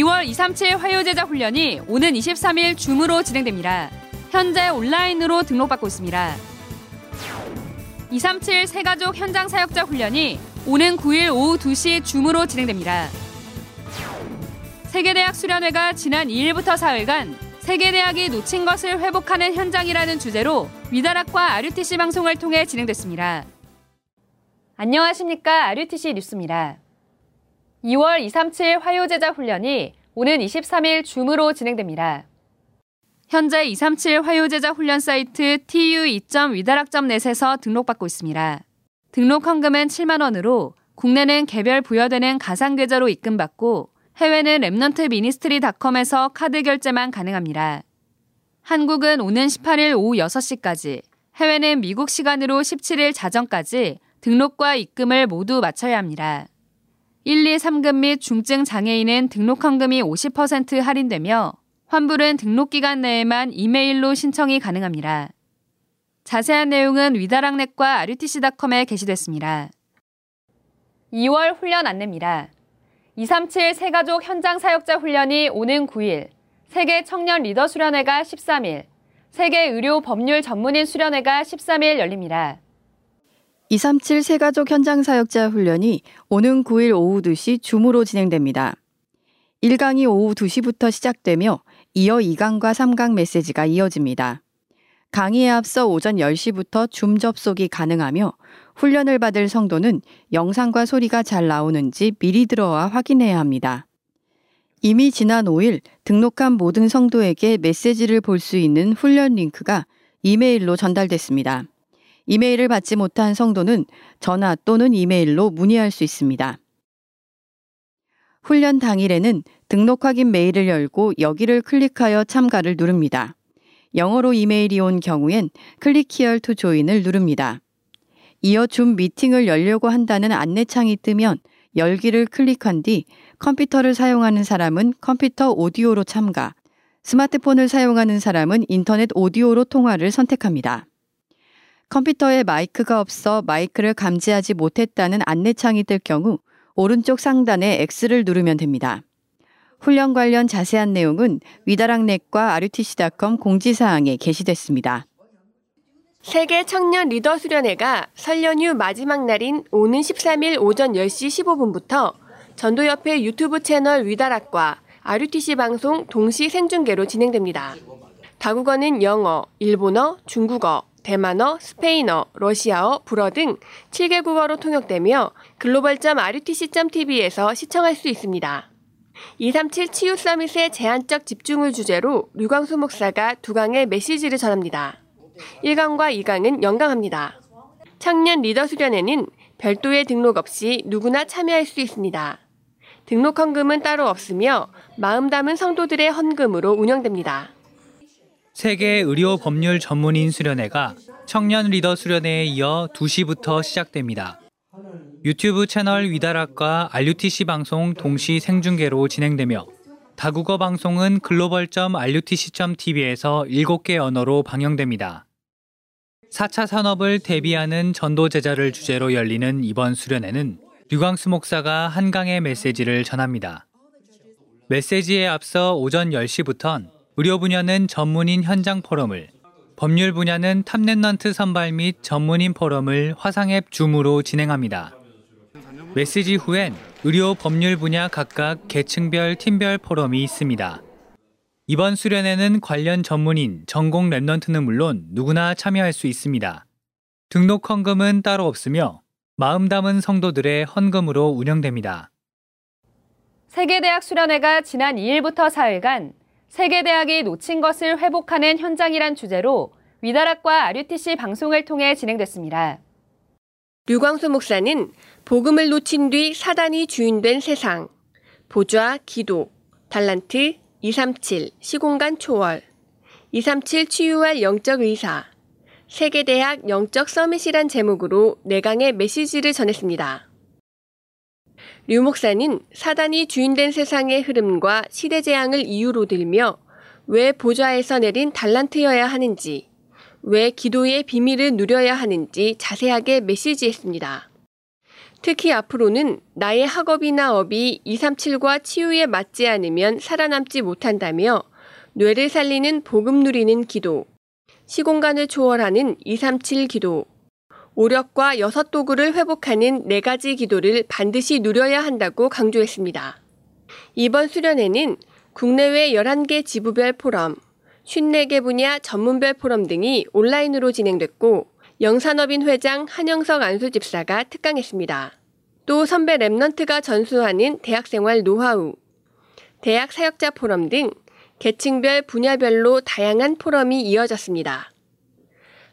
2월 237 화요제자 훈련이 오는 23일 줌으로 진행됩니다. 현재 온라인으로 등록받고 있습니다. 237 세가족 현장 사역자 훈련이 오는 9일 오후 2시 줌으로 진행됩니다. 세계대학 수련회가 지난 2일부터 4일간 세계대학이 놓친 것을 회복하는 현장이라는 주제로 위다락과 RUTC 방송을 통해 진행됐습니다. 안녕하십니까. RUTC 뉴스입니다. 2월 237 화요제자 훈련이 오는 23일 줌으로 진행됩니다. 현재 237 화요제자 훈련 사이트 tu2.wedarak.net에서 등록받고 있습니다. 등록 헌금은 7만 원으로 국내는 개별 부여되는 가상 계좌로 입금받고 해외는 remnantministry.com에서 카드 결제만 가능합니다. 한국은 오는 18일 오후 6시까지, 해외는 미국 시간으로 17일 자정까지 등록과 입금을 모두 마쳐야 합니다. 1, 2, 3급 및 중증 장애인은 등록 헌금이 50% 할인되며 환불은 등록 기간 내에만 이메일로 신청이 가능합니다. 자세한 내용은 위다락넷과 RUTC.com에 게시됐습니다. 2월 훈련 안내입니다. 237 세가족 현장 사역자 훈련이 오는 9일, 세계 청년 리더 수련회가 13일, 세계 의료 법률 전문인 수련회가 13일 열립니다. 237 세가족 현장 사역자 훈련이 오는 9일 오후 2시 줌으로 진행됩니다. 1강이 오후 2시부터 시작되며 이어 2강과 3강 메시지가 이어집니다. 강의에 앞서 오전 10시부터 줌 접속이 가능하며 훈련을 받을 성도는 영상과 소리가 잘 나오는지 미리 들어와 확인해야 합니다. 이미 지난 5일 등록한 모든 성도에게 메시지를 볼 수 있는 훈련 링크가 이메일로 전달됐습니다. 이메일을 받지 못한 성도는 전화 또는 이메일로 문의할 수 있습니다. 훈련 당일에는 등록 확인 메일을 열고 여기를 클릭하여 참가를 누릅니다. 영어로 이메일이 온 경우엔 click here to join을 누릅니다. 이어 줌 미팅을 열려고 한다는 안내창이 뜨면 열기를 클릭한 뒤 컴퓨터를 사용하는 사람은 컴퓨터 오디오로 참가, 스마트폰을 사용하는 사람은 인터넷 오디오로 통화를 선택합니다. 컴퓨터에 마이크가 없어 마이크를 감지하지 못했다는 안내창이 뜰 경우 오른쪽 상단에 X를 누르면 됩니다. 훈련 관련 자세한 내용은 위다락넷과 RUTC.com 공지사항에 게시됐습니다. 세계 청년 리더 수련회가 설 연휴 마지막 날인 오는 13일 오전 10시 15분부터 전도협회 유튜브 채널 위다락과 RUTC 방송 동시 생중계로 진행됩니다. 다국어는 영어, 일본어, 중국어, 대만어, 스페인어, 러시아어, 불어 등 7개 국어로 통역되며 글로벌.rutc.tv에서 시청할 수 있습니다. 237 치유 서밋의 제한적 집중을 주제로 류광수 목사가 두 강의 메시지를 전합니다. 1강과 2강은 연강합니다. 청년 리더 수련회는 별도의 등록 없이 누구나 참여할 수 있습니다. 등록 헌금은 따로 없으며 마음 담은 성도들의 헌금으로 운영됩니다. 세계 의료 법률 전문인 수련회가 청년 리더 수련회에 이어 2시부터 시작됩니다. 유튜브 채널 위다락과 RUTC 방송 동시 생중계로 진행되며 다국어 방송은 글로벌.rutc.tv에서 7개 언어로 방영됩니다. 4차 산업을 대비하는 전도 제자를 주제로 열리는 이번 수련회는 류광수 목사가 한 강의 메시지를 전합니다. 메시지에 앞서 오전 10시부턴 의료 분야는 전문인 현장 포럼을, 법률 분야는 top remnant 선발 및 전문인 포럼을 화상앱 줌으로 진행합니다. 메시지 후엔 의료 법률 분야 각각 계층별 팀별 포럼이 있습니다. 이번 수련회는 관련 전문인, 전공 랩넌트는 물론 누구나 참여할 수 있습니다. 등록 헌금은 따로 없으며 마음 담은 성도들의 헌금으로 운영됩니다. 세계대학 수련회가 지난 2일부터 4일간 세계대학이 놓친 것을 회복하는 현장이란 주제로 위다락과 RUTC 방송을 통해 진행됐습니다. 류광수 목사는 복음을 놓친 뒤 사단이 주인된 세상, 보좌, 기도, 달란트, 237, 시공간 초월, 237 치유할 영적 의사, 세계대학 영적 서밋이란 제목으로 내강의 메시지를 전했습니다. 류 목사는 사단이 주인된 세상의 흐름과 시대 재앙을 이유로 들며 왜 보좌에서 내린 달란트여야 하는지, 왜 기도의 비밀을 누려야 하는지 자세하게 메시지했습니다. 특히 앞으로는 나의 학업이나 업이 237과 치유에 맞지 않으면 살아남지 못한다며 뇌를 살리는 복음 누리는 기도, 시공간을 초월하는 237 기도, 오력과 여섯 도구를 회복하는 네 가지 기도를 반드시 누려야 한다고 강조했습니다. 이번 수련회는 국내외 11개 지부별 포럼, 54개 분야 전문별 포럼 등이 온라인으로 진행됐고 영산업인 회장 한영석 안수집사가 특강했습니다. 또 선배 Remnant가 전수하는 대학생활 노하우, 대학 사역자 포럼 등 계층별 분야별로 다양한 포럼이 이어졌습니다.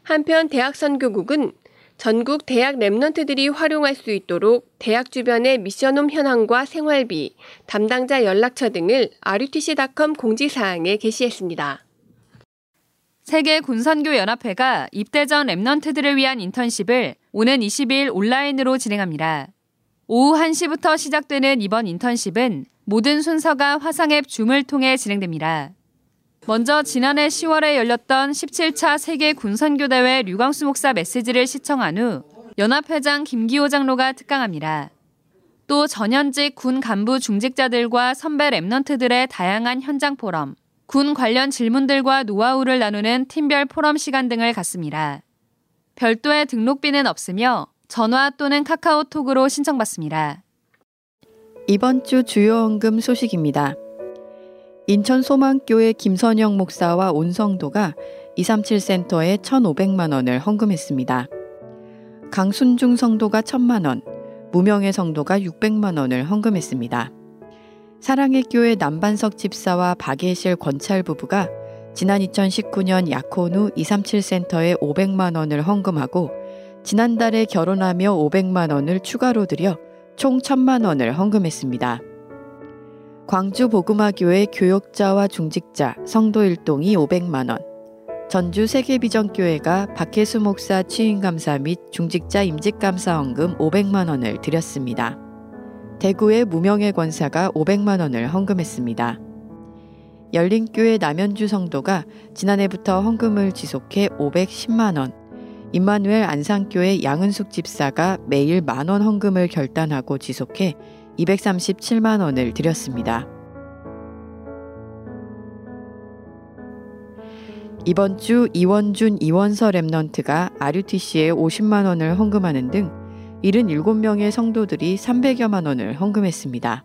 한편 대학 선교국은 전국 대학 Remnant들이 활용할 수 있도록 대학 주변의 mission home 현황과 생활비, 담당자 연락처 등을 rutc.com 공지사항에 게시했습니다. 세계 군선교 연합회가 입대 전 랩넌트들을 위한 인턴십을 오는 20일 온라인으로 진행합니다. 오후 1시부터 시작되는 이번 인턴십은 모든 순서가 화상 앱 줌을 통해 진행됩니다. 먼저 지난해 10월에 열렸던 17차 세계 군선교대회 류광수 목사 메시지를 시청한 후 연합회장 김기호 장로가 특강합니다. 또 전현직 군 간부 중직자들과 선배 랩넌트들의 다양한 현장 포럼, 군 관련 질문들과 노하우를 나누는 팀별 포럼 시간 등을 갖습니다. 별도의 등록비는 없으며 전화 또는 카카오톡으로 신청받습니다. 이번 주 주요 헌금 소식입니다. 인천 소망교회 김선영 목사와 온 성도가 237 센터에 1,500만 원을 헌금했습니다. 강순중 성도가 1,000만 원, 무명의 성도가 600만 원을 헌금했습니다. 사랑의 교회 남반석 집사와 박예실 권찰 부부가 지난 2019년 약혼 후 237 센터에 500만 원을 헌금하고 지난달에 결혼하며 500만 원을 추가로 들여 총 1000만 원을 헌금했습니다. 광주 복음화교회 교역자와 중직자 성도 일동이 500만 원, 전주 세계비전교회가 박혜수 목사 취임감사 및 중직자 임직감사 헌금 500만 원을 드렸습니다. 대구의 무명의 권사가 500만 원을 헌금했습니다. 열린교회 남현주 성도가 지난해부터 헌금을 지속해 510만 원, 임마누엘 안산교회 양은숙 집사가 매일 만원 헌금을 결단하고 지속해 237만 원을 드렸습니다. 이번 주 이원준 이원서 랩넌트가 RUTC에 50만 원을 헌금하는 등 77명의 성도들이 300여만 원을 헌금했습니다.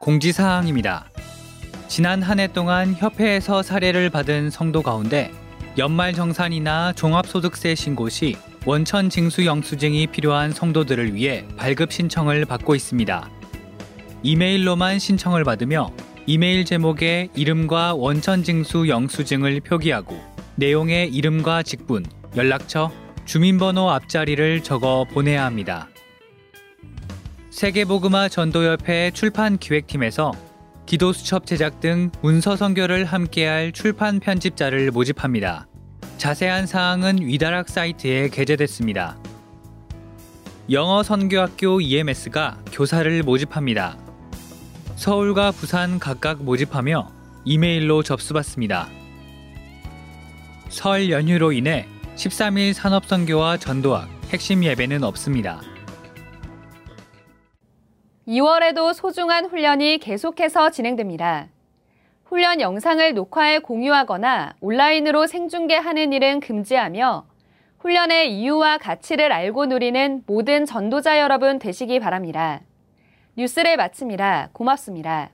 공지사항입니다. 지난 한 해 동안 협회에서 사례를 받은 성도 가운데 연말 정산이나 종합소득세 신고 시 원천 징수 영수증이 필요한 성도들을 위해 발급 신청을 받고 있습니다. 이메일로만 신청을 받으며 이메일 제목에 이름과 원천 징수 영수증을 표기하고 내용의 이름과 직분, 연락처, 주민번호 앞자리를 적어 보내야 합니다. 세계복음화 전도협회 출판 기획팀에서 기도수첩 제작 등 문서 선교를 함께할 출판 편집자를 모집합니다. 자세한 사항은 위다락 사이트에 게재됐습니다. 영어 선교학교 EMS가 교사를 모집합니다. 서울과 부산 각각 모집하며 이메일로 접수받습니다. 설 연휴로 인해 13일 산업선교와 전도학 핵심 예배는 없습니다. 2월에도 소중한 훈련이 계속해서 진행됩니다. 훈련 영상을 녹화해 공유하거나 온라인으로 생중계하는 일은 금지하며 훈련의 이유와 가치를 알고 누리는 모든 전도자 여러분 되시기 바랍니다. 뉴스를 마칩니다. 고맙습니다.